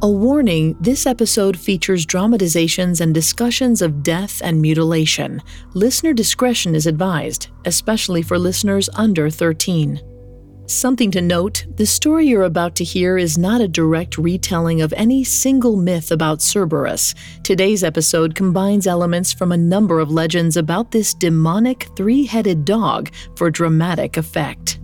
A warning this episode features dramatizations and discussions of death and mutilation. Listener discretion is advised, especially for listeners under 13. Something to note the story you're about to hear is not a direct retelling of any single myth about Cerberus. Today's episode combines elements from a number of legends about this demonic three headed dog for dramatic effect.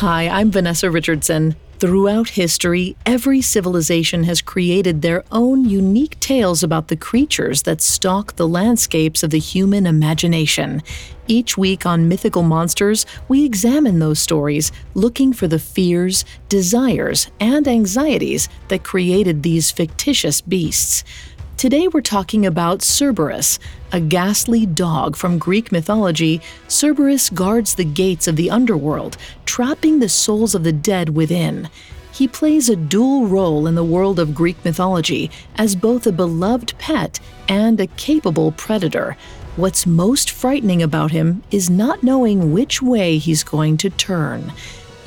Hi, I'm Vanessa Richardson. Throughout history, every civilization has created their own unique tales about the creatures that stalk the landscapes of the human imagination. Each week on Mythical Monsters, we examine those stories, looking for the fears, desires, and anxieties that created these fictitious beasts. Today we're talking about Cerberus, a ghastly dog from Greek mythology. Cerberus guards the gates of the underworld, trapping the souls of the dead within. He plays a dual role in the world of Greek mythology as both a beloved pet and a capable predator. What's most frightening about him is not knowing which way he's going to turn.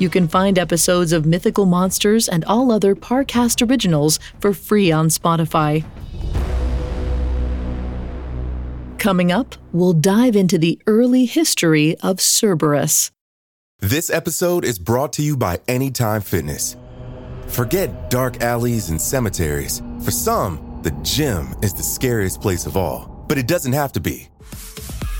You can find episodes of Mythical Monsters and all other Parcast originals for free on Spotify. Coming up, we'll dive into the early history of Cerberus. This episode is brought to you by Anytime Fitness. Forget dark alleys and cemeteries. For some, the gym is the scariest place of all, but it doesn't have to be.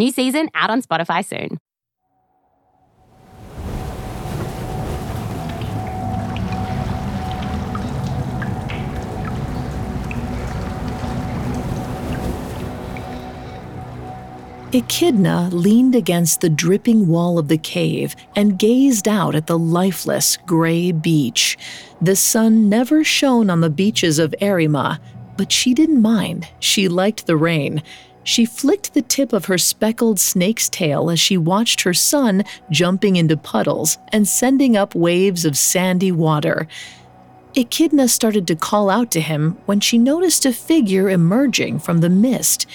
New season out on Spotify soon. Echidna leaned against the dripping wall of the cave and gazed out at the lifeless gray beach. The sun never shone on the beaches of Erema, but she didn't mind. She liked the rain. She flicked the tip of her speckled snake's tail as she watched her son jumping into puddles and sending up waves of sandy water. Echidna started to call out to him when she noticed a figure emerging from the mist.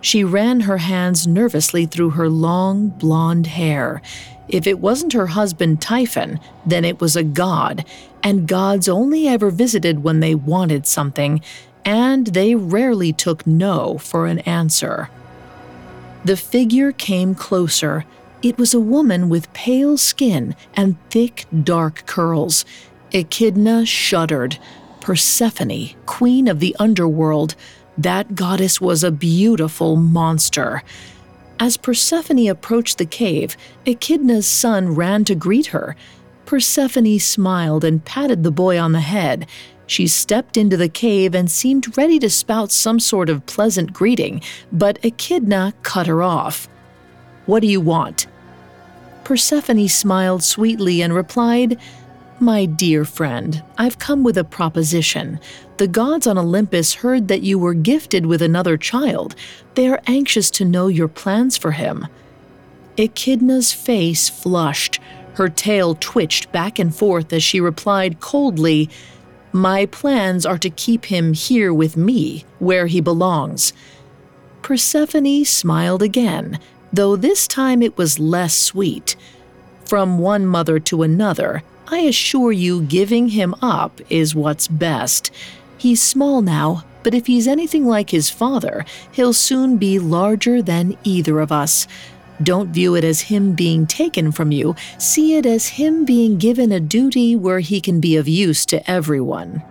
She ran her hands nervously through her long, blonde hair. If it wasn't her husband Typhon, then it was a god, and gods only ever visited when they wanted something, and they rarely took no for an answer. The figure came closer. It was a woman with pale skin and thick, dark curls. Echidna shuddered. Persephone, queen of the underworld, that goddess was a beautiful monster. As Persephone approached the cave, Echidna's son ran to greet her. Persephone smiled and patted the boy on the head. She stepped into the cave and seemed ready to spout some sort of pleasant greeting, but Echidna cut her off. What do you want? Persephone smiled sweetly and replied, My dear friend, I've come with a proposition. The gods on Olympus heard that you were gifted with another child. They are anxious to know your plans for him. Echidna's face flushed. Her tail twitched back and forth as she replied coldly, my plans are to keep him here with me, where he belongs. Persephone smiled again, though this time it was less sweet. From one mother to another, I assure you giving him up is what's best. He's small now, but if he's anything like his father, he'll soon be larger than either of us. Don't view it as him being taken from you, see it as him being given a duty where he can be of use to everyone.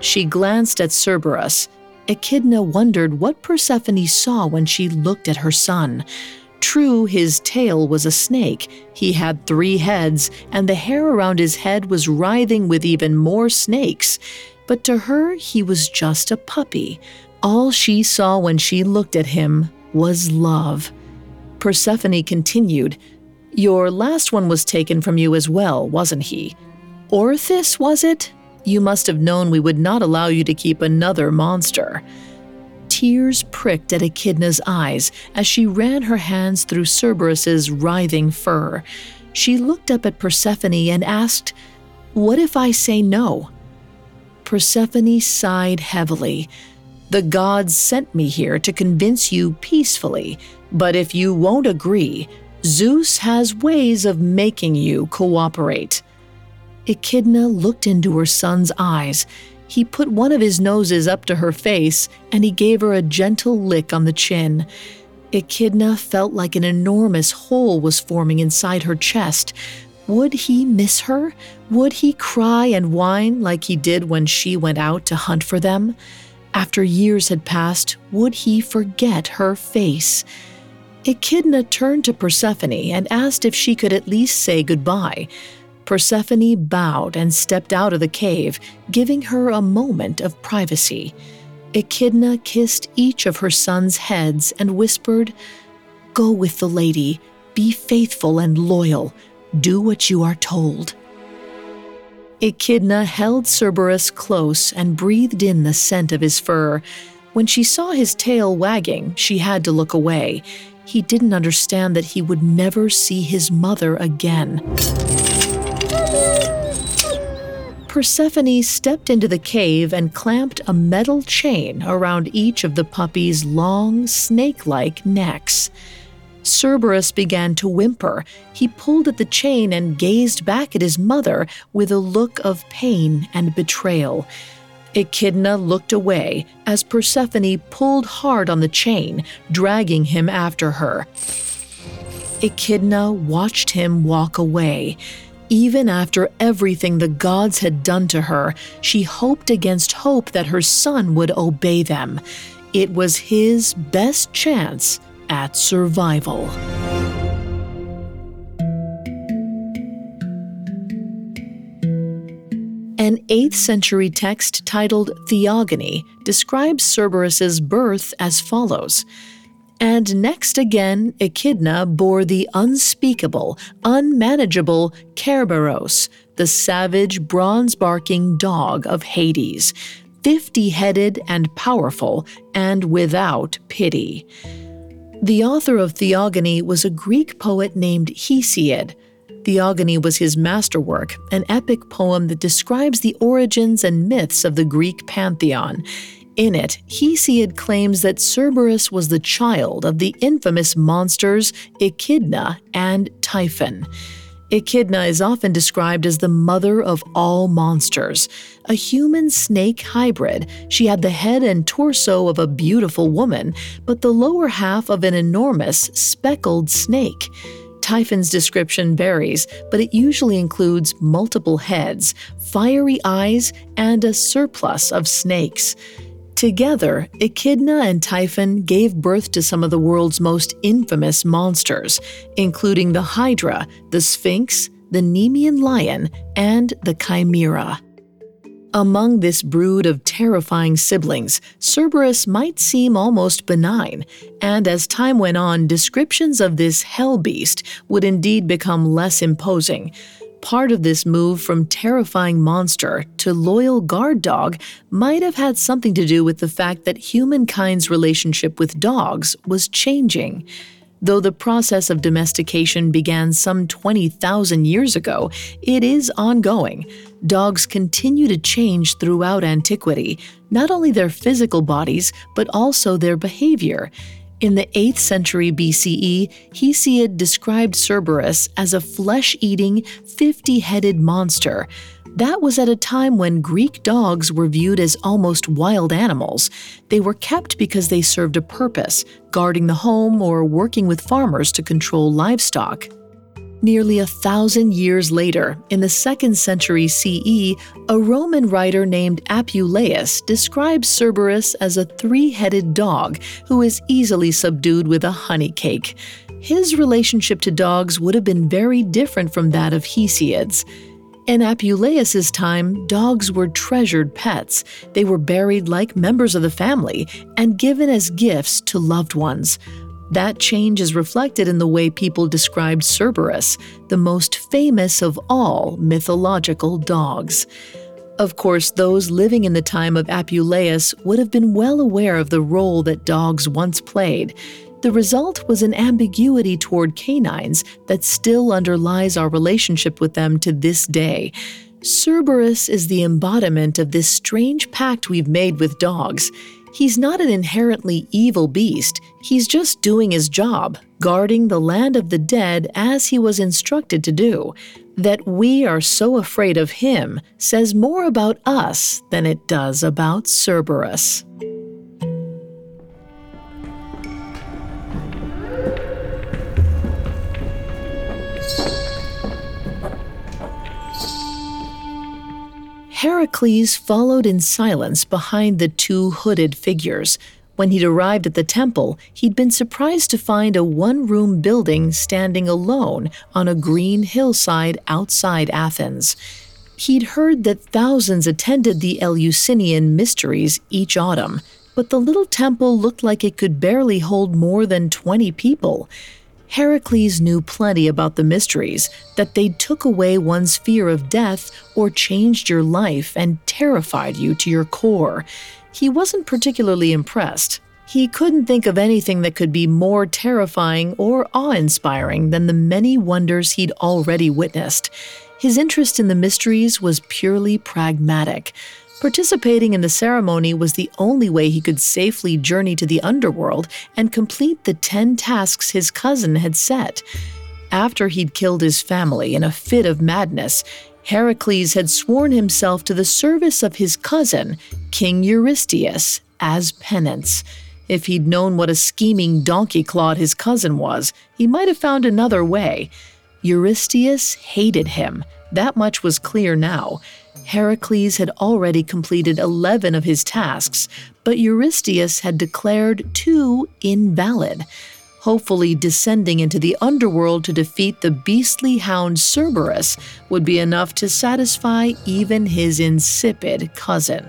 She glanced at Cerberus. Echidna wondered what Persephone saw when she looked at her son. True, his tail was a snake. He had three heads, and the hair around his head was writhing with even more snakes. But to her, he was just a puppy. All she saw when she looked at him was love. Persephone continued, Your last one was taken from you as well, wasn't he? Orthus, was it? You must have known we would not allow you to keep another monster. Tears pricked at Echidna's eyes as she ran her hands through Cerberus's writhing fur. She looked up at Persephone and asked, What if I say no? Persephone sighed heavily. The gods sent me here to convince you peacefully, but if you won't agree, Zeus has ways of making you cooperate. Echidna looked into her son's eyes he put one of his noses up to her face and he gave her a gentle lick on the chin. Echidna felt like an enormous hole was forming inside her chest. Would he miss her? Would he cry and whine like he did when she went out to hunt for them? After years had passed, would he forget her face? Echidna turned to Persephone and asked if she could at least say goodbye. Persephone bowed and stepped out of the cave, giving her a moment of privacy. Echidna kissed each of her sons' heads and whispered, Go with the lady, be faithful and loyal, do what you are told. Echidna held Cerberus close and breathed in the scent of his fur. When she saw his tail wagging, she had to look away. He didn't understand that he would never see his mother again. Persephone stepped into the cave and clamped a metal chain around each of the puppy's long, snake like necks. Cerberus began to whimper. He pulled at the chain and gazed back at his mother with a look of pain and betrayal. Echidna looked away as Persephone pulled hard on the chain, dragging him after her. Echidna watched him walk away. Even after everything the gods had done to her, she hoped against hope that her son would obey them. It was his best chance at survival. An 8th century text titled Theogony describes Cerberus's birth as follows. And next again, Echidna bore the unspeakable, unmanageable Kerberos, the savage, bronze barking dog of Hades, fifty headed and powerful, and without pity. The author of Theogony was a Greek poet named Hesiod. Theogony was his masterwork, an epic poem that describes the origins and myths of the Greek pantheon. In it, Hesiod claims that Cerberus was the child of the infamous monsters Echidna and Typhon. Echidna is often described as the mother of all monsters. A human snake hybrid, she had the head and torso of a beautiful woman, but the lower half of an enormous, speckled snake. Typhon's description varies, but it usually includes multiple heads, fiery eyes, and a surplus of snakes. Together, Echidna and Typhon gave birth to some of the world's most infamous monsters, including the Hydra, the Sphinx, the Nemean lion, and the Chimera. Among this brood of terrifying siblings, Cerberus might seem almost benign, and as time went on, descriptions of this hell beast would indeed become less imposing. Part of this move from terrifying monster to loyal guard dog might have had something to do with the fact that humankind's relationship with dogs was changing. Though the process of domestication began some 20,000 years ago, it is ongoing. Dogs continue to change throughout antiquity, not only their physical bodies, but also their behavior. In the 8th century BCE, Hesiod described Cerberus as a flesh eating, 50 headed monster. That was at a time when Greek dogs were viewed as almost wild animals. They were kept because they served a purpose, guarding the home or working with farmers to control livestock. Nearly a thousand years later, in the 2nd century CE, a Roman writer named Apuleius describes Cerberus as a three headed dog who is easily subdued with a honey cake. His relationship to dogs would have been very different from that of Hesiod's. In Apuleius's time, dogs were treasured pets. They were buried like members of the family and given as gifts to loved ones. That change is reflected in the way people described Cerberus, the most famous of all mythological dogs. Of course, those living in the time of Apuleius would have been well aware of the role that dogs once played. The result was an ambiguity toward canines that still underlies our relationship with them to this day. Cerberus is the embodiment of this strange pact we've made with dogs. He's not an inherently evil beast, he's just doing his job, guarding the land of the dead as he was instructed to do. That we are so afraid of him says more about us than it does about Cerberus. Heracles followed in silence behind the two hooded figures. When he'd arrived at the temple, he'd been surprised to find a one room building standing alone on a green hillside outside Athens. He'd heard that thousands attended the Eleusinian mysteries each autumn, but the little temple looked like it could barely hold more than 20 people. Heracles knew plenty about the mysteries, that they took away one's fear of death or changed your life and terrified you to your core. He wasn't particularly impressed. He couldn't think of anything that could be more terrifying or awe inspiring than the many wonders he'd already witnessed. His interest in the mysteries was purely pragmatic. Participating in the ceremony was the only way he could safely journey to the underworld and complete the 10 tasks his cousin had set. After he'd killed his family in a fit of madness, Heracles had sworn himself to the service of his cousin, King Eurystheus, as penance. If he'd known what a scheming donkey clod his cousin was, he might have found another way. Eurystheus hated him. That much was clear now. Heracles had already completed 11 of his tasks, but Eurystheus had declared two invalid. Hopefully, descending into the underworld to defeat the beastly hound Cerberus would be enough to satisfy even his insipid cousin.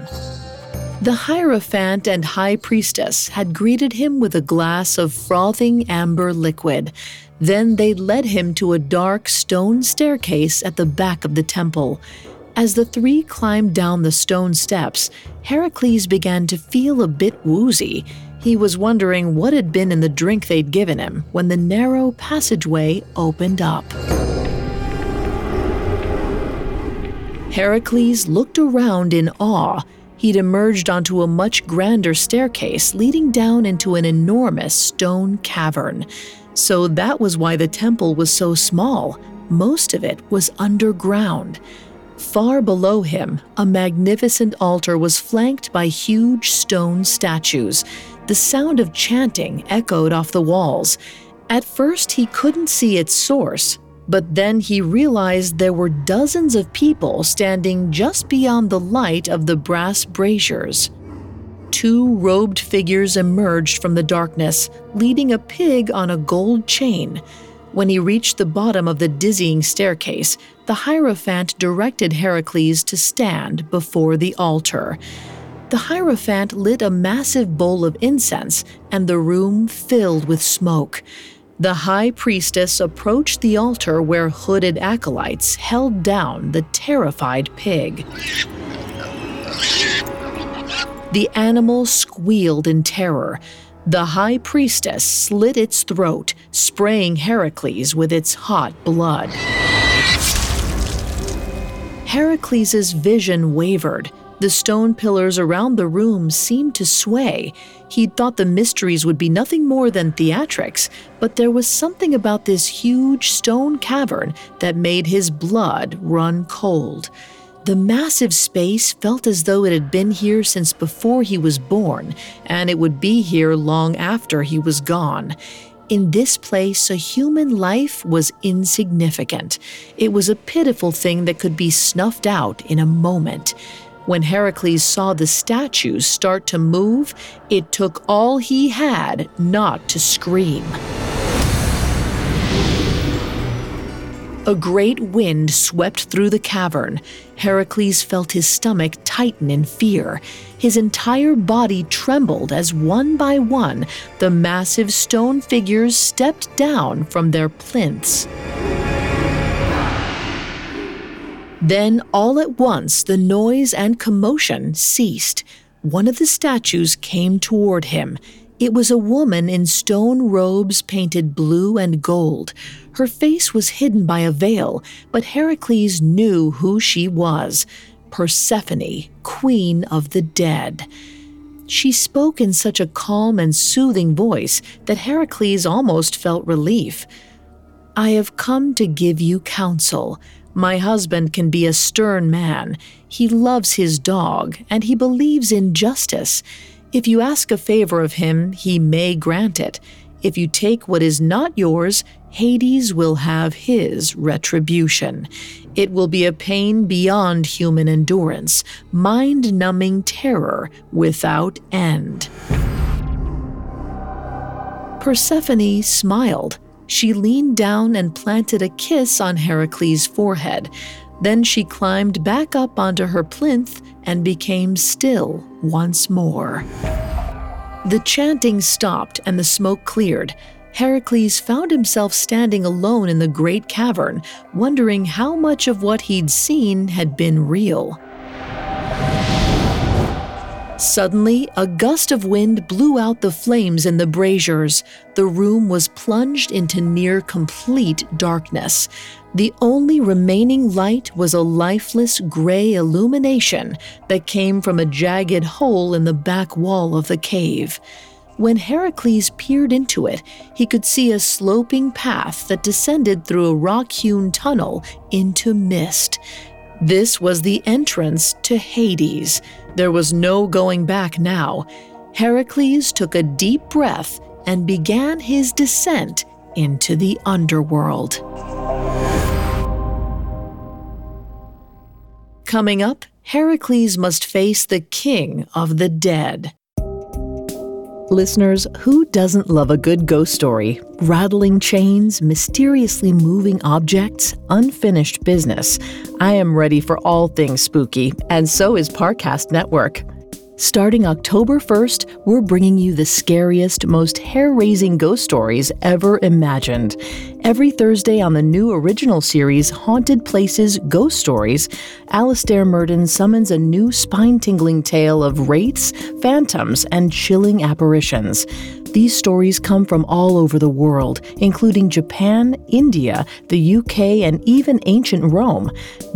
The Hierophant and High Priestess had greeted him with a glass of frothing amber liquid. Then they led him to a dark stone staircase at the back of the temple. As the three climbed down the stone steps, Heracles began to feel a bit woozy. He was wondering what had been in the drink they'd given him when the narrow passageway opened up. Heracles looked around in awe. He'd emerged onto a much grander staircase leading down into an enormous stone cavern. So that was why the temple was so small. Most of it was underground. Far below him, a magnificent altar was flanked by huge stone statues. The sound of chanting echoed off the walls. At first, he couldn't see its source, but then he realized there were dozens of people standing just beyond the light of the brass braziers. Two robed figures emerged from the darkness, leading a pig on a gold chain. When he reached the bottom of the dizzying staircase, the Hierophant directed Heracles to stand before the altar. The Hierophant lit a massive bowl of incense, and the room filled with smoke. The high priestess approached the altar where hooded acolytes held down the terrified pig. The animal squealed in terror. The high priestess slit its throat, spraying Heracles with its hot blood. Heracles' vision wavered. The stone pillars around the room seemed to sway. He'd thought the mysteries would be nothing more than theatrics, but there was something about this huge stone cavern that made his blood run cold. The massive space felt as though it had been here since before he was born, and it would be here long after he was gone. In this place, a human life was insignificant. It was a pitiful thing that could be snuffed out in a moment. When Heracles saw the statues start to move, it took all he had not to scream. A great wind swept through the cavern. Heracles felt his stomach tighten in fear. His entire body trembled as one by one the massive stone figures stepped down from their plinths. Then, all at once, the noise and commotion ceased. One of the statues came toward him. It was a woman in stone robes painted blue and gold. Her face was hidden by a veil, but Heracles knew who she was Persephone, queen of the dead. She spoke in such a calm and soothing voice that Heracles almost felt relief. I have come to give you counsel. My husband can be a stern man. He loves his dog, and he believes in justice. If you ask a favor of him, he may grant it. If you take what is not yours, Hades will have his retribution. It will be a pain beyond human endurance, mind numbing terror without end. Persephone smiled. She leaned down and planted a kiss on Heracles' forehead. Then she climbed back up onto her plinth and became still once more. The chanting stopped and the smoke cleared. Heracles found himself standing alone in the great cavern, wondering how much of what he'd seen had been real. Suddenly, a gust of wind blew out the flames in the braziers. The room was plunged into near complete darkness. The only remaining light was a lifeless gray illumination that came from a jagged hole in the back wall of the cave. When Heracles peered into it, he could see a sloping path that descended through a rock hewn tunnel into mist. This was the entrance to Hades. There was no going back now. Heracles took a deep breath and began his descent into the underworld. Coming up, Heracles must face the king of the dead. Listeners, who doesn't love a good ghost story? Rattling chains, mysteriously moving objects, unfinished business. I am ready for all things spooky, and so is Parcast Network. Starting October 1st, we're bringing you the scariest, most hair raising ghost stories ever imagined. Every Thursday on the new original series, Haunted Places Ghost Stories, Alastair Murden summons a new spine tingling tale of wraiths, phantoms, and chilling apparitions. These stories come from all over the world, including Japan, India, the UK, and even ancient Rome.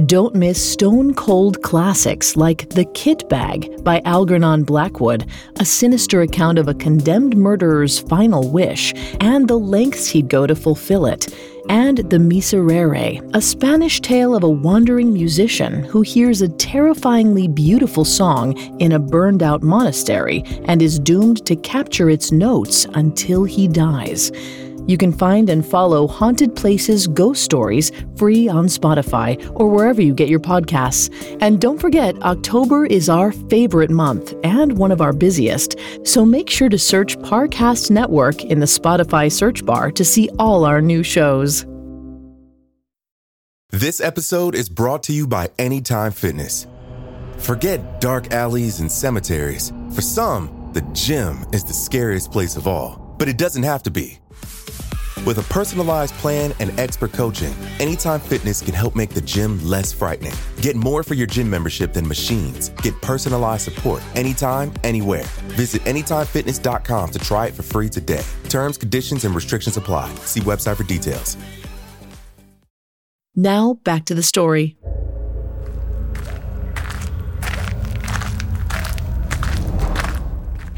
Don't miss stone cold classics like The Kit Bag by Algernon Blackwood, a sinister account of a condemned murderer's final wish, and the lengths he'd go to fulfill it and The Miserere, a Spanish tale of a wandering musician who hears a terrifyingly beautiful song in a burned out monastery and is doomed to capture its notes until he dies. You can find and follow Haunted Places Ghost Stories free on Spotify or wherever you get your podcasts. And don't forget, October is our favorite month and one of our busiest. So make sure to search Parcast Network in the Spotify search bar to see all our new shows. This episode is brought to you by Anytime Fitness. Forget dark alleys and cemeteries. For some, the gym is the scariest place of all, but it doesn't have to be. With a personalized plan and expert coaching, Anytime Fitness can help make the gym less frightening. Get more for your gym membership than machines. Get personalized support anytime, anywhere. Visit AnytimeFitness.com to try it for free today. Terms, conditions, and restrictions apply. See website for details. Now, back to the story.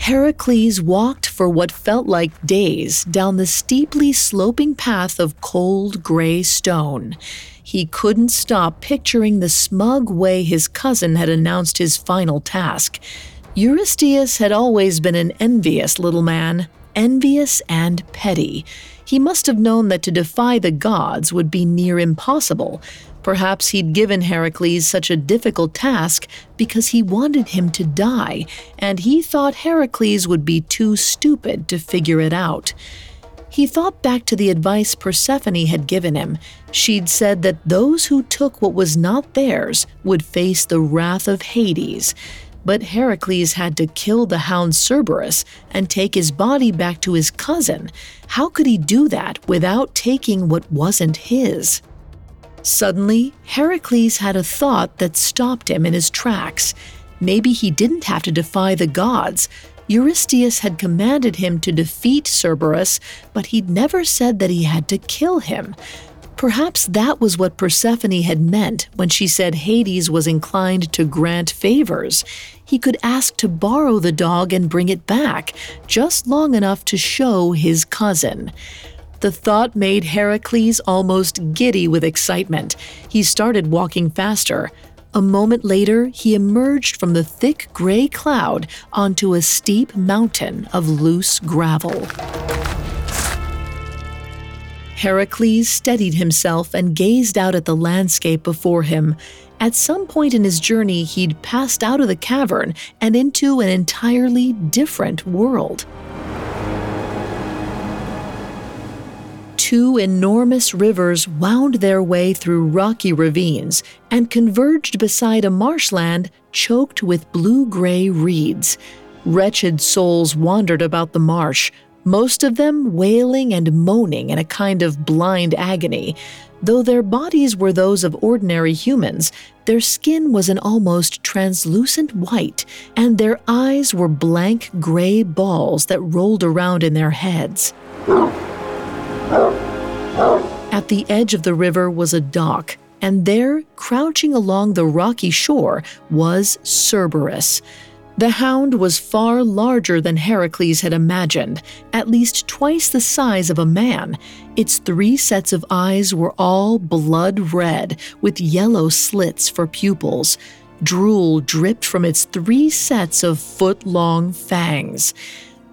Heracles walked for what felt like days down the steeply sloping path of cold gray stone. He couldn't stop picturing the smug way his cousin had announced his final task. Eurystheus had always been an envious little man, envious and petty. He must have known that to defy the gods would be near impossible, Perhaps he'd given Heracles such a difficult task because he wanted him to die, and he thought Heracles would be too stupid to figure it out. He thought back to the advice Persephone had given him. She'd said that those who took what was not theirs would face the wrath of Hades. But Heracles had to kill the hound Cerberus and take his body back to his cousin. How could he do that without taking what wasn't his? Suddenly, Heracles had a thought that stopped him in his tracks. Maybe he didn't have to defy the gods. Eurystheus had commanded him to defeat Cerberus, but he'd never said that he had to kill him. Perhaps that was what Persephone had meant when she said Hades was inclined to grant favors. He could ask to borrow the dog and bring it back, just long enough to show his cousin. The thought made Heracles almost giddy with excitement. He started walking faster. A moment later, he emerged from the thick gray cloud onto a steep mountain of loose gravel. Heracles steadied himself and gazed out at the landscape before him. At some point in his journey, he'd passed out of the cavern and into an entirely different world. Two enormous rivers wound their way through rocky ravines and converged beside a marshland choked with blue gray reeds. Wretched souls wandered about the marsh, most of them wailing and moaning in a kind of blind agony. Though their bodies were those of ordinary humans, their skin was an almost translucent white, and their eyes were blank gray balls that rolled around in their heads. At the edge of the river was a dock, and there, crouching along the rocky shore, was Cerberus. The hound was far larger than Heracles had imagined, at least twice the size of a man. Its three sets of eyes were all blood red, with yellow slits for pupils. Drool dripped from its three sets of foot long fangs.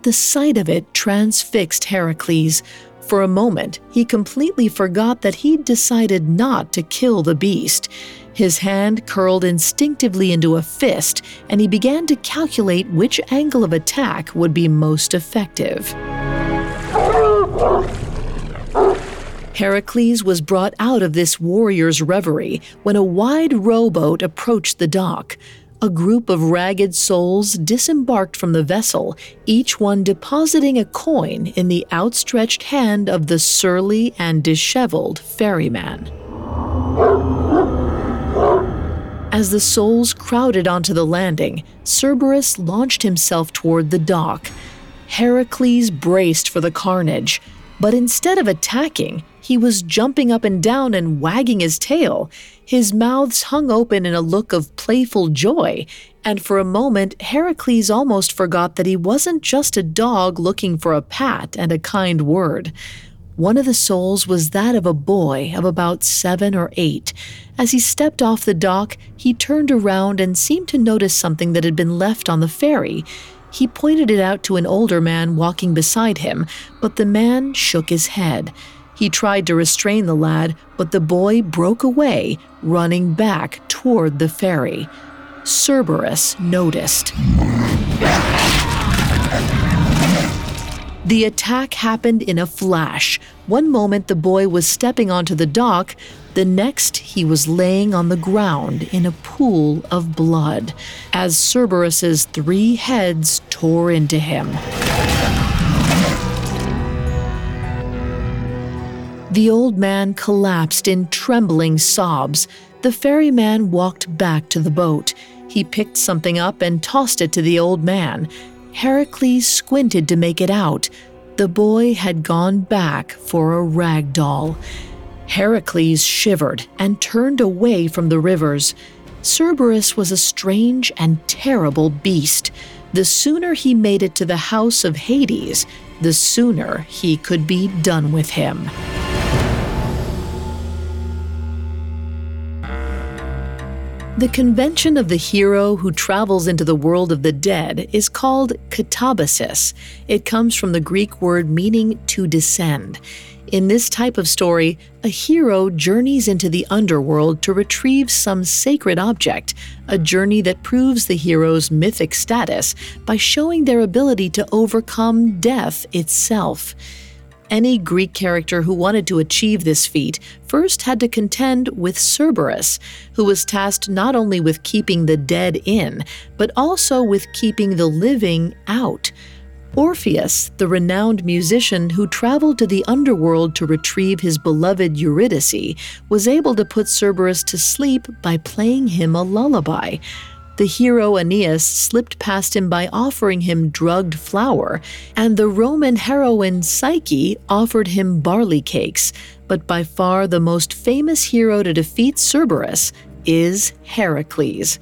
The sight of it transfixed Heracles. For a moment, he completely forgot that he'd decided not to kill the beast. His hand curled instinctively into a fist, and he began to calculate which angle of attack would be most effective. Heracles was brought out of this warrior's reverie when a wide rowboat approached the dock a group of ragged souls disembarked from the vessel, each one depositing a coin in the outstretched hand of the surly and disheveled ferryman. As the souls crowded onto the landing, Cerberus launched himself toward the dock. Heracles braced for the carnage, but instead of attacking, he was jumping up and down and wagging his tail. His mouths hung open in a look of playful joy, and for a moment Heracles almost forgot that he wasn't just a dog looking for a pat and a kind word. One of the souls was that of a boy of about seven or eight. As he stepped off the dock, he turned around and seemed to notice something that had been left on the ferry. He pointed it out to an older man walking beside him, but the man shook his head. He tried to restrain the lad, but the boy broke away, running back toward the ferry. Cerberus noticed. The attack happened in a flash. One moment the boy was stepping onto the dock, the next he was laying on the ground in a pool of blood as Cerberus's three heads tore into him. The old man collapsed in trembling sobs. The ferryman walked back to the boat. He picked something up and tossed it to the old man. Heracles squinted to make it out. The boy had gone back for a rag doll. Heracles shivered and turned away from the rivers. Cerberus was a strange and terrible beast. The sooner he made it to the house of Hades, the sooner he could be done with him. The convention of the hero who travels into the world of the dead is called katabasis. It comes from the Greek word meaning to descend. In this type of story, a hero journeys into the underworld to retrieve some sacred object, a journey that proves the hero's mythic status by showing their ability to overcome death itself. Any Greek character who wanted to achieve this feat first had to contend with Cerberus, who was tasked not only with keeping the dead in, but also with keeping the living out. Orpheus, the renowned musician who traveled to the underworld to retrieve his beloved Eurydice, was able to put Cerberus to sleep by playing him a lullaby. The hero Aeneas slipped past him by offering him drugged flour, and the Roman heroine Psyche offered him barley cakes. But by far the most famous hero to defeat Cerberus is Heracles.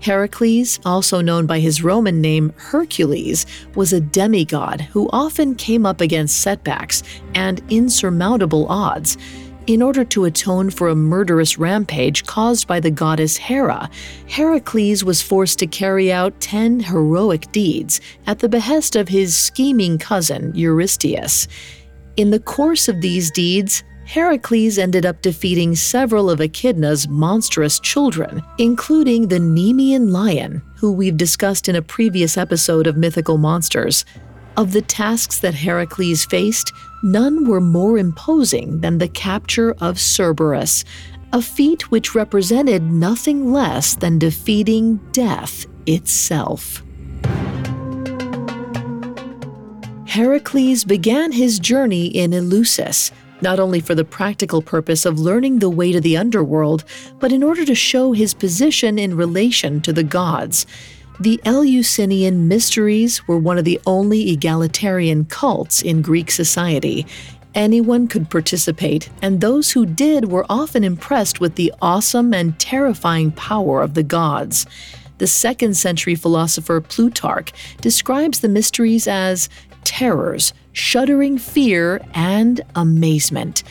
Heracles, also known by his Roman name Hercules, was a demigod who often came up against setbacks and insurmountable odds. In order to atone for a murderous rampage caused by the goddess Hera, Heracles was forced to carry out ten heroic deeds at the behest of his scheming cousin Eurystheus. In the course of these deeds, Heracles ended up defeating several of Echidna's monstrous children, including the Nemean lion, who we've discussed in a previous episode of Mythical Monsters. Of the tasks that Heracles faced, none were more imposing than the capture of Cerberus, a feat which represented nothing less than defeating death itself. Heracles began his journey in Eleusis, not only for the practical purpose of learning the way to the underworld, but in order to show his position in relation to the gods. The Eleusinian Mysteries were one of the only egalitarian cults in Greek society. Anyone could participate, and those who did were often impressed with the awesome and terrifying power of the gods. The second century philosopher Plutarch describes the mysteries as terrors, shuddering fear, and amazement.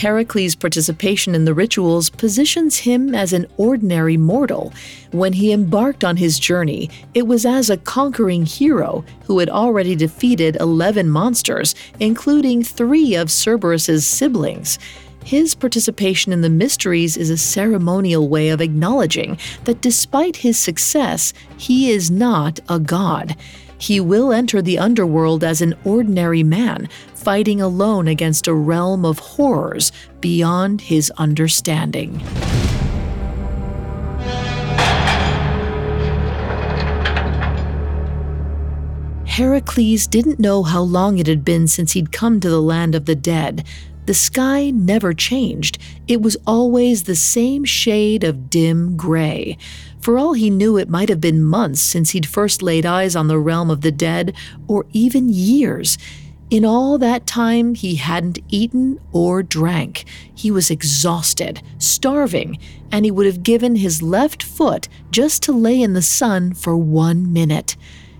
Heracles' participation in the rituals positions him as an ordinary mortal. When he embarked on his journey, it was as a conquering hero who had already defeated 11 monsters, including three of Cerberus's siblings. His participation in the mysteries is a ceremonial way of acknowledging that despite his success, he is not a god he will enter the underworld as an ordinary man, fighting alone against a realm of horrors beyond his understanding. Heracles didn't know how long it had been since he'd come to the land of the dead. The sky never changed, it was always the same shade of dim gray. For all he knew, it might have been months since he'd first laid eyes on the realm of the dead, or even years. In all that time, he hadn't eaten or drank. He was exhausted, starving, and he would have given his left foot just to lay in the sun for one minute.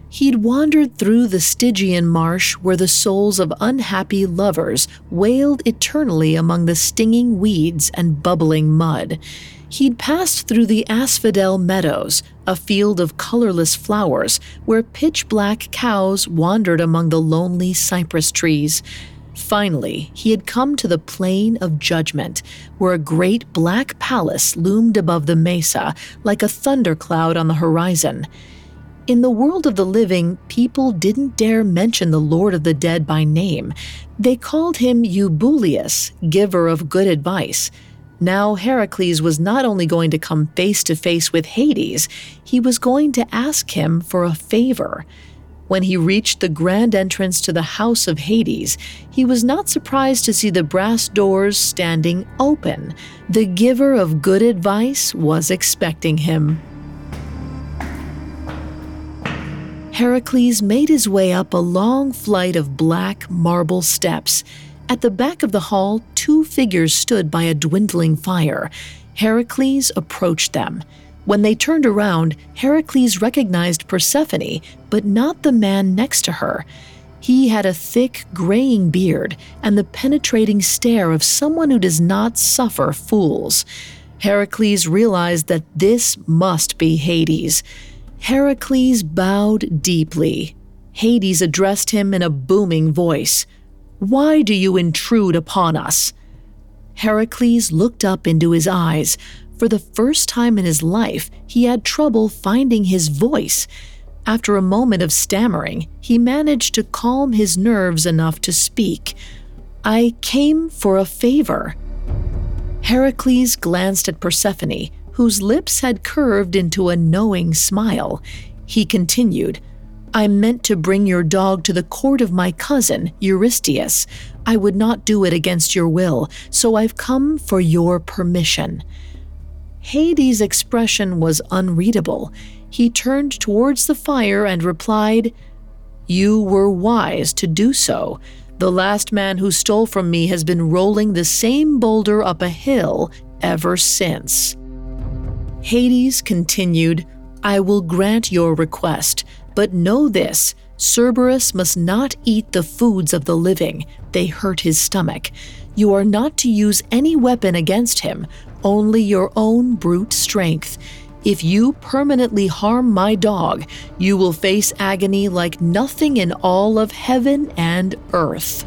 He'd wandered through the Stygian marsh where the souls of unhappy lovers wailed eternally among the stinging weeds and bubbling mud. He'd passed through the asphodel meadows, a field of colorless flowers where pitch black cows wandered among the lonely cypress trees. Finally, he had come to the plain of judgment, where a great black palace loomed above the mesa like a thundercloud on the horizon. In the world of the living, people didn't dare mention the Lord of the Dead by name. They called him Eubuleus, giver of good advice. Now Heracles was not only going to come face to face with Hades, he was going to ask him for a favor. When he reached the grand entrance to the house of Hades, he was not surprised to see the brass doors standing open. The giver of good advice was expecting him. Heracles made his way up a long flight of black marble steps. At the back of the hall, two figures stood by a dwindling fire. Heracles approached them. When they turned around, Heracles recognized Persephone, but not the man next to her. He had a thick, graying beard and the penetrating stare of someone who does not suffer fools. Heracles realized that this must be Hades. Heracles bowed deeply. Hades addressed him in a booming voice. Why do you intrude upon us? Heracles looked up into his eyes. For the first time in his life, he had trouble finding his voice. After a moment of stammering, he managed to calm his nerves enough to speak. I came for a favor. Heracles glanced at Persephone, whose lips had curved into a knowing smile. He continued, I meant to bring your dog to the court of my cousin, Eurystheus. I would not do it against your will, so I've come for your permission. Hades' expression was unreadable. He turned towards the fire and replied, You were wise to do so. The last man who stole from me has been rolling the same boulder up a hill ever since. Hades continued, I will grant your request, but know this Cerberus must not eat the foods of the living, they hurt his stomach. You are not to use any weapon against him, only your own brute strength. If you permanently harm my dog, you will face agony like nothing in all of heaven and earth.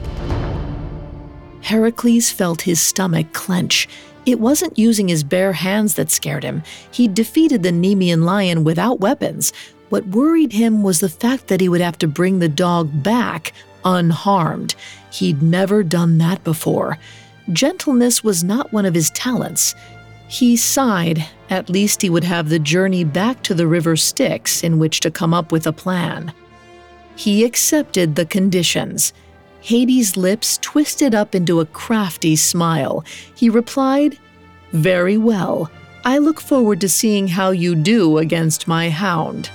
Heracles felt his stomach clench. It wasn't using his bare hands that scared him. He'd defeated the Nemean lion without weapons. What worried him was the fact that he would have to bring the dog back unharmed. He'd never done that before. Gentleness was not one of his talents. He sighed. At least he would have the journey back to the river Styx in which to come up with a plan. He accepted the conditions. Hades' lips twisted up into a crafty smile. He replied, Very well. I look forward to seeing how you do against my hound.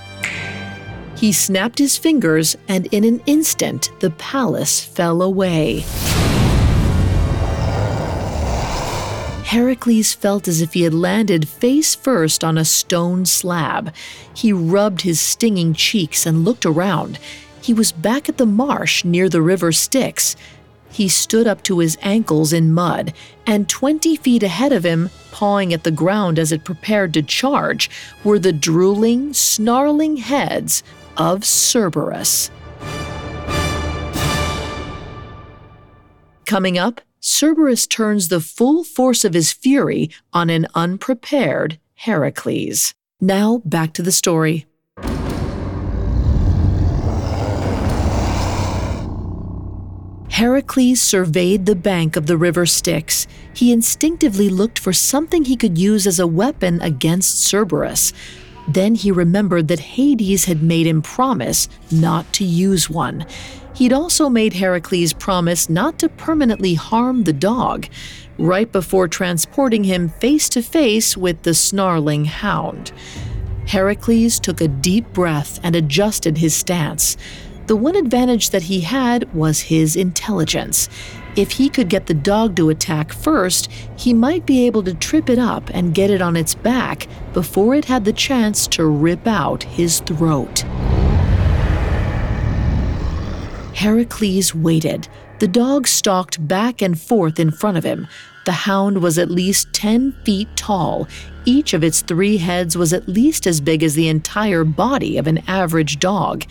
He snapped his fingers, and in an instant, the palace fell away. Heracles felt as if he had landed face first on a stone slab. He rubbed his stinging cheeks and looked around. He was back at the marsh near the river Styx. He stood up to his ankles in mud, and 20 feet ahead of him, pawing at the ground as it prepared to charge, were the drooling, snarling heads of Cerberus. Coming up, Cerberus turns the full force of his fury on an unprepared Heracles. Now, back to the story. Heracles surveyed the bank of the river Styx. He instinctively looked for something he could use as a weapon against Cerberus. Then he remembered that Hades had made him promise not to use one. He'd also made Heracles promise not to permanently harm the dog, right before transporting him face to face with the snarling hound. Heracles took a deep breath and adjusted his stance. The one advantage that he had was his intelligence. If he could get the dog to attack first, he might be able to trip it up and get it on its back before it had the chance to rip out his throat. Heracles waited. The dog stalked back and forth in front of him. The hound was at least 10 feet tall. Each of its three heads was at least as big as the entire body of an average dog.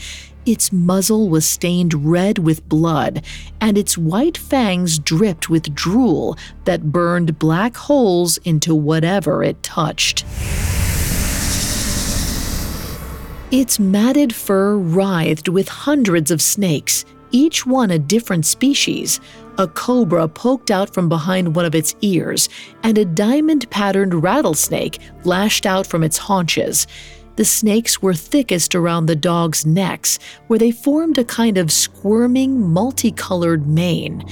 Its muzzle was stained red with blood, and its white fangs dripped with drool that burned black holes into whatever it touched. Its matted fur writhed with hundreds of snakes, each one a different species. A cobra poked out from behind one of its ears, and a diamond patterned rattlesnake lashed out from its haunches. The snakes were thickest around the dogs' necks, where they formed a kind of squirming, multicolored mane.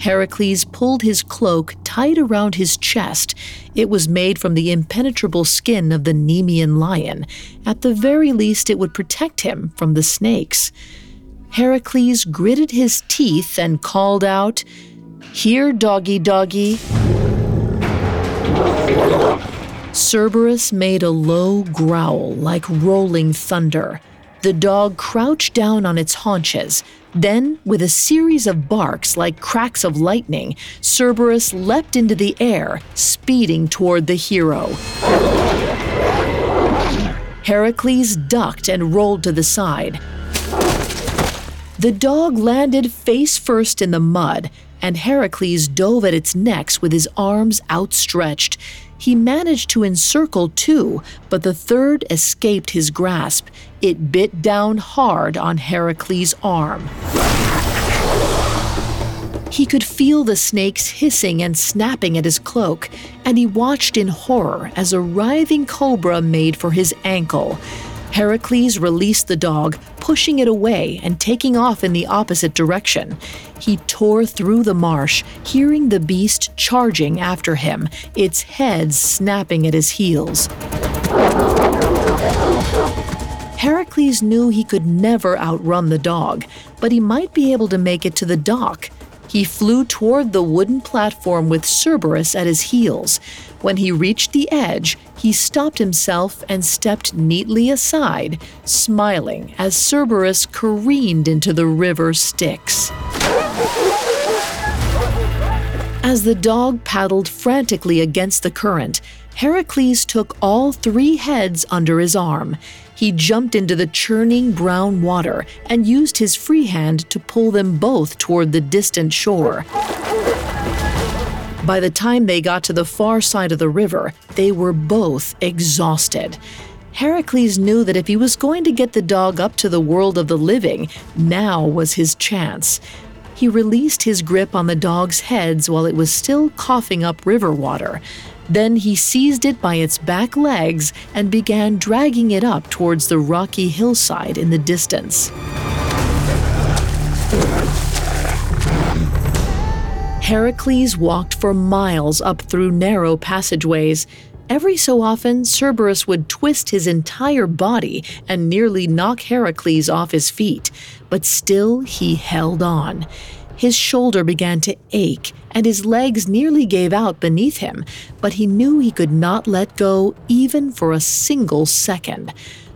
Heracles pulled his cloak tight around his chest. It was made from the impenetrable skin of the Nemean lion. At the very least, it would protect him from the snakes. Heracles gritted his teeth and called out, Here, doggy, doggy. Cerberus made a low growl like rolling thunder. The dog crouched down on its haunches. Then, with a series of barks like cracks of lightning, Cerberus leapt into the air, speeding toward the hero. Heracles ducked and rolled to the side. The dog landed face first in the mud, and Heracles dove at its necks with his arms outstretched. He managed to encircle two, but the third escaped his grasp. It bit down hard on Heracles' arm. He could feel the snakes hissing and snapping at his cloak, and he watched in horror as a writhing cobra made for his ankle. Heracles released the dog, pushing it away and taking off in the opposite direction. He tore through the marsh, hearing the beast charging after him, its head snapping at his heels. Heracles knew he could never outrun the dog, but he might be able to make it to the dock. He flew toward the wooden platform with Cerberus at his heels. When he reached the edge, he stopped himself and stepped neatly aside, smiling as Cerberus careened into the river Styx. As the dog paddled frantically against the current, Heracles took all three heads under his arm. He jumped into the churning brown water and used his free hand to pull them both toward the distant shore. By the time they got to the far side of the river, they were both exhausted. Heracles knew that if he was going to get the dog up to the world of the living, now was his chance. He released his grip on the dog's heads while it was still coughing up river water. Then he seized it by its back legs and began dragging it up towards the rocky hillside in the distance. Heracles walked for miles up through narrow passageways. Every so often, Cerberus would twist his entire body and nearly knock Heracles off his feet, but still he held on. His shoulder began to ache, and his legs nearly gave out beneath him, but he knew he could not let go even for a single second.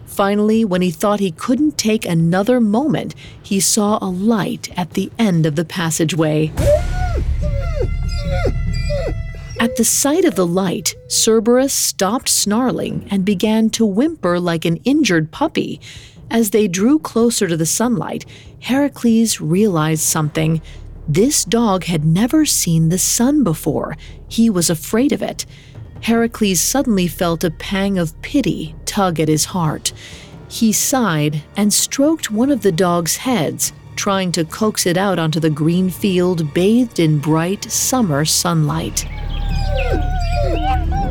Finally, when he thought he couldn't take another moment, he saw a light at the end of the passageway. At the sight of the light, Cerberus stopped snarling and began to whimper like an injured puppy. As they drew closer to the sunlight, Heracles realized something. This dog had never seen the sun before. He was afraid of it. Heracles suddenly felt a pang of pity tug at his heart. He sighed and stroked one of the dog's heads, trying to coax it out onto the green field bathed in bright summer sunlight.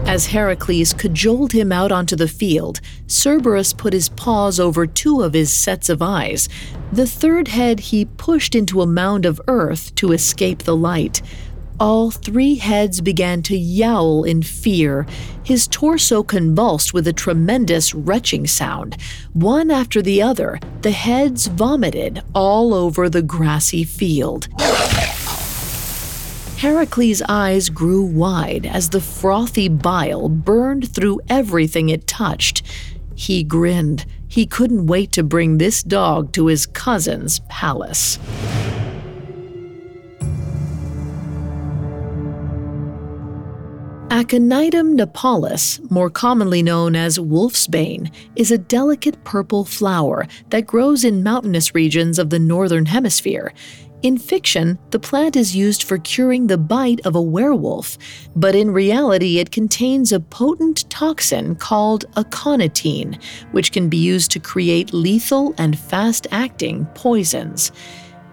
As Heracles cajoled him out onto the field, Cerberus put his paws over two of his sets of eyes. The third head he pushed into a mound of earth to escape the light. All three heads began to yowl in fear. His torso convulsed with a tremendous retching sound. One after the other, the heads vomited all over the grassy field. Heracles' eyes grew wide as the frothy bile burned through everything it touched. He grinned. He couldn't wait to bring this dog to his cousin's palace. Aconitum napellus, more commonly known as wolfsbane, is a delicate purple flower that grows in mountainous regions of the northern hemisphere. In fiction, the plant is used for curing the bite of a werewolf, but in reality, it contains a potent toxin called aconitine, which can be used to create lethal and fast acting poisons.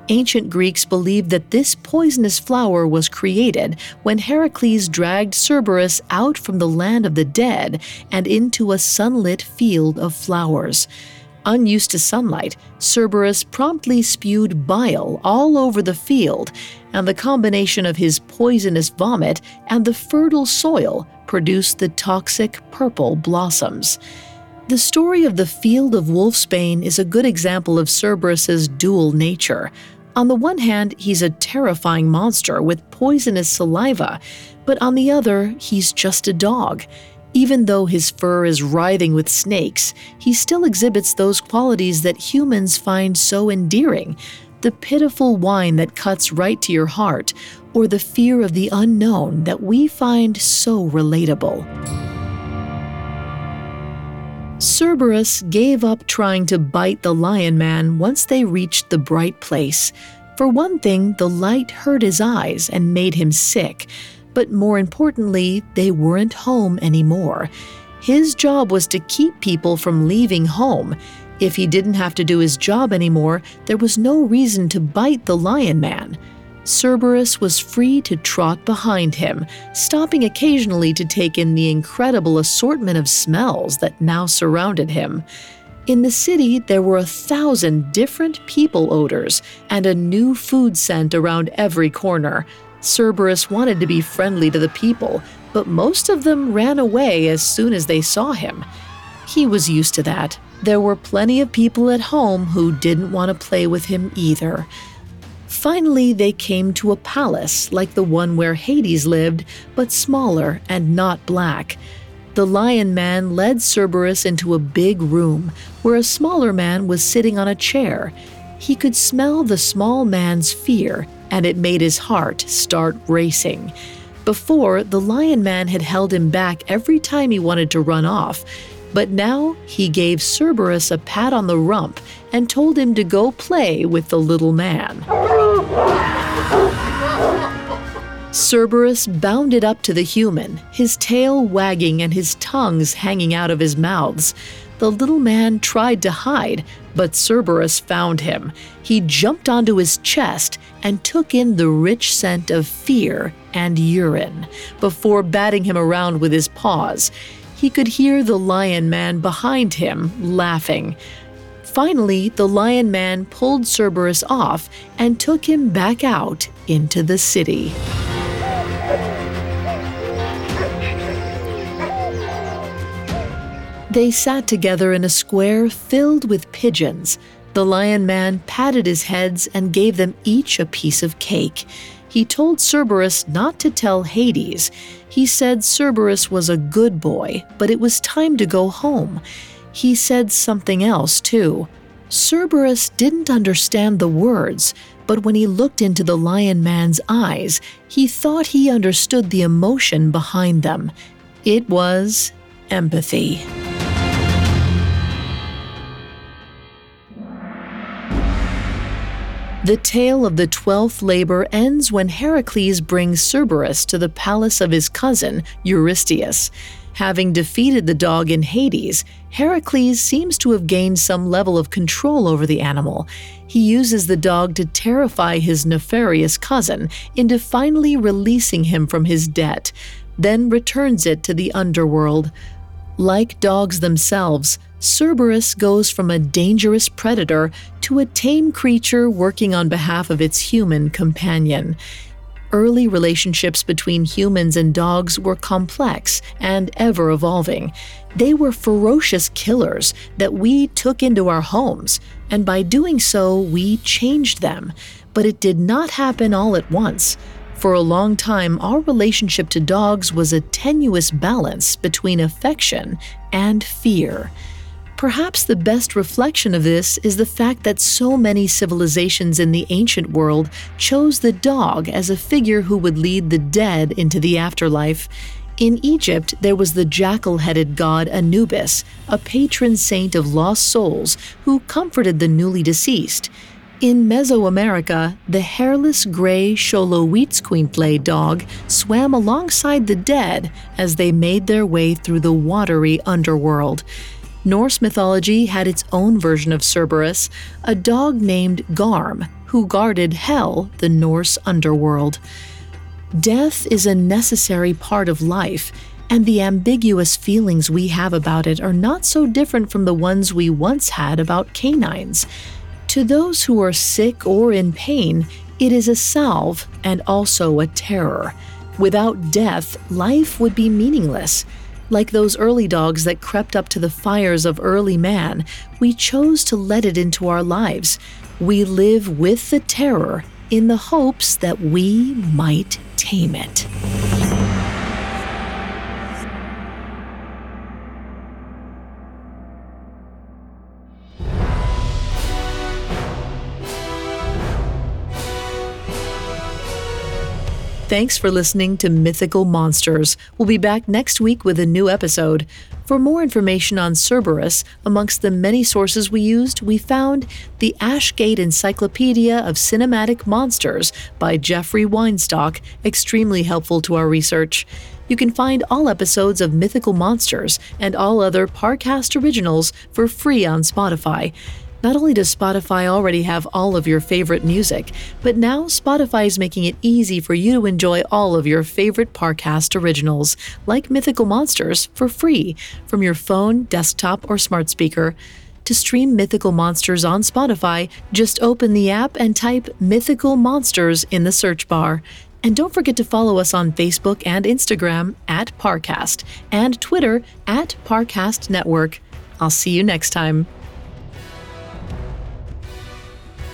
Ancient Greeks believed that this poisonous flower was created when Heracles dragged Cerberus out from the land of the dead and into a sunlit field of flowers. Unused to sunlight, Cerberus promptly spewed bile all over the field, and the combination of his poisonous vomit and the fertile soil produced the toxic purple blossoms. The story of the Field of Wolfsbane is a good example of Cerberus's dual nature. On the one hand, he's a terrifying monster with poisonous saliva, but on the other, he's just a dog. Even though his fur is writhing with snakes, he still exhibits those qualities that humans find so endearing the pitiful whine that cuts right to your heart, or the fear of the unknown that we find so relatable. Cerberus gave up trying to bite the lion man once they reached the bright place. For one thing, the light hurt his eyes and made him sick, but more importantly, they weren't home anymore. His job was to keep people from leaving home. If he didn't have to do his job anymore, there was no reason to bite the lion man. Cerberus was free to trot behind him, stopping occasionally to take in the incredible assortment of smells that now surrounded him. In the city, there were a thousand different people odors and a new food scent around every corner. Cerberus wanted to be friendly to the people, but most of them ran away as soon as they saw him. He was used to that. There were plenty of people at home who didn't want to play with him either. Finally, they came to a palace like the one where Hades lived, but smaller and not black. The lion man led Cerberus into a big room where a smaller man was sitting on a chair. He could smell the small man's fear, and it made his heart start racing. Before, the lion man had held him back every time he wanted to run off, but now he gave Cerberus a pat on the rump and told him to go play with the little man. Cerberus bounded up to the human, his tail wagging and his tongues hanging out of his mouths. The little man tried to hide, but Cerberus found him. He jumped onto his chest and took in the rich scent of fear and urine before batting him around with his paws. He could hear the lion man behind him laughing. Finally, the lion man pulled Cerberus off and took him back out into the city. They sat together in a square filled with pigeons. The lion man patted his heads and gave them each a piece of cake. He told Cerberus not to tell Hades. He said Cerberus was a good boy, but it was time to go home. He said something else, too. Cerberus didn't understand the words, but when he looked into the lion man's eyes, he thought he understood the emotion behind them. It was empathy. The tale of the twelfth labor ends when Heracles brings Cerberus to the palace of his cousin, Eurystheus. Having defeated the dog in Hades, Heracles seems to have gained some level of control over the animal. He uses the dog to terrify his nefarious cousin into finally releasing him from his debt, then returns it to the underworld. Like dogs themselves, Cerberus goes from a dangerous predator to a tame creature working on behalf of its human companion early relationships between humans and dogs were complex and ever evolving. They were ferocious killers that we took into our homes, and by doing so, we changed them. But it did not happen all at once. For a long time, our relationship to dogs was a tenuous balance between affection and fear. Perhaps the best reflection of this is the fact that so many civilizations in the ancient world chose the dog as a figure who would lead the dead into the afterlife. In Egypt, there was the jackal headed god Anubis, a patron saint of lost souls who comforted the newly deceased. In Mesoamerica, the hairless gray Xoloitzcuintle dog swam alongside the dead as they made their way through the watery underworld. Norse mythology had its own version of Cerberus, a dog named Garm, who guarded Hel, the Norse underworld. Death is a necessary part of life, and the ambiguous feelings we have about it are not so different from the ones we once had about canines. To those who are sick or in pain, it is a salve and also a terror. Without death, life would be meaningless. Like those early dogs that crept up to the fires of early man, we chose to let it into our lives. We live with the terror in the hopes that we might tame it. Thanks for listening to Mythical Monsters. We'll be back next week with a new episode. For more information on Cerberus, amongst the many sources we used, we found the Ashgate Encyclopedia of Cinematic Monsters by Jeffrey Weinstock, extremely helpful to our research. You can find all episodes of Mythical Monsters and all other Parcast originals for free on Spotify. Not only does Spotify already have all of your favorite music, but now Spotify is making it easy for you to enjoy all of your favorite Parcast originals, like Mythical Monsters, for free from your phone, desktop, or smart speaker. To stream Mythical Monsters on Spotify, just open the app and type Mythical Monsters in the search bar. And don't forget to follow us on Facebook and Instagram at Parcast and Twitter at Parcast Network. I'll see you next time.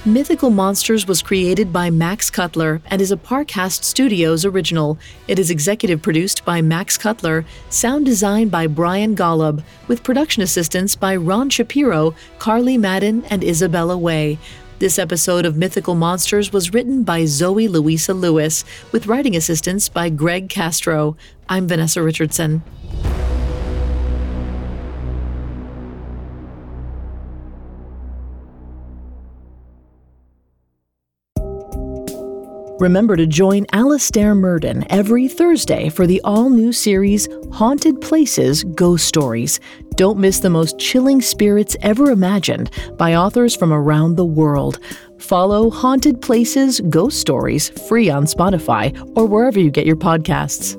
Mythical Monsters was created by Max Cutler and is a Parcast Studios original. It is executive produced by Max Cutler, sound design by Brian Golub, with production assistance by Ron Shapiro, Carly Madden, and Isabella Way. This episode of Mythical Monsters was written by Zoe Louisa Lewis, with writing assistance by Greg Castro. I'm Vanessa Richardson. Remember to join Alastair Murden every Thursday for the all new series Haunted Places Ghost Stories. Don't miss the most chilling spirits ever imagined by authors from around the world. Follow Haunted Places Ghost Stories free on Spotify or wherever you get your podcasts.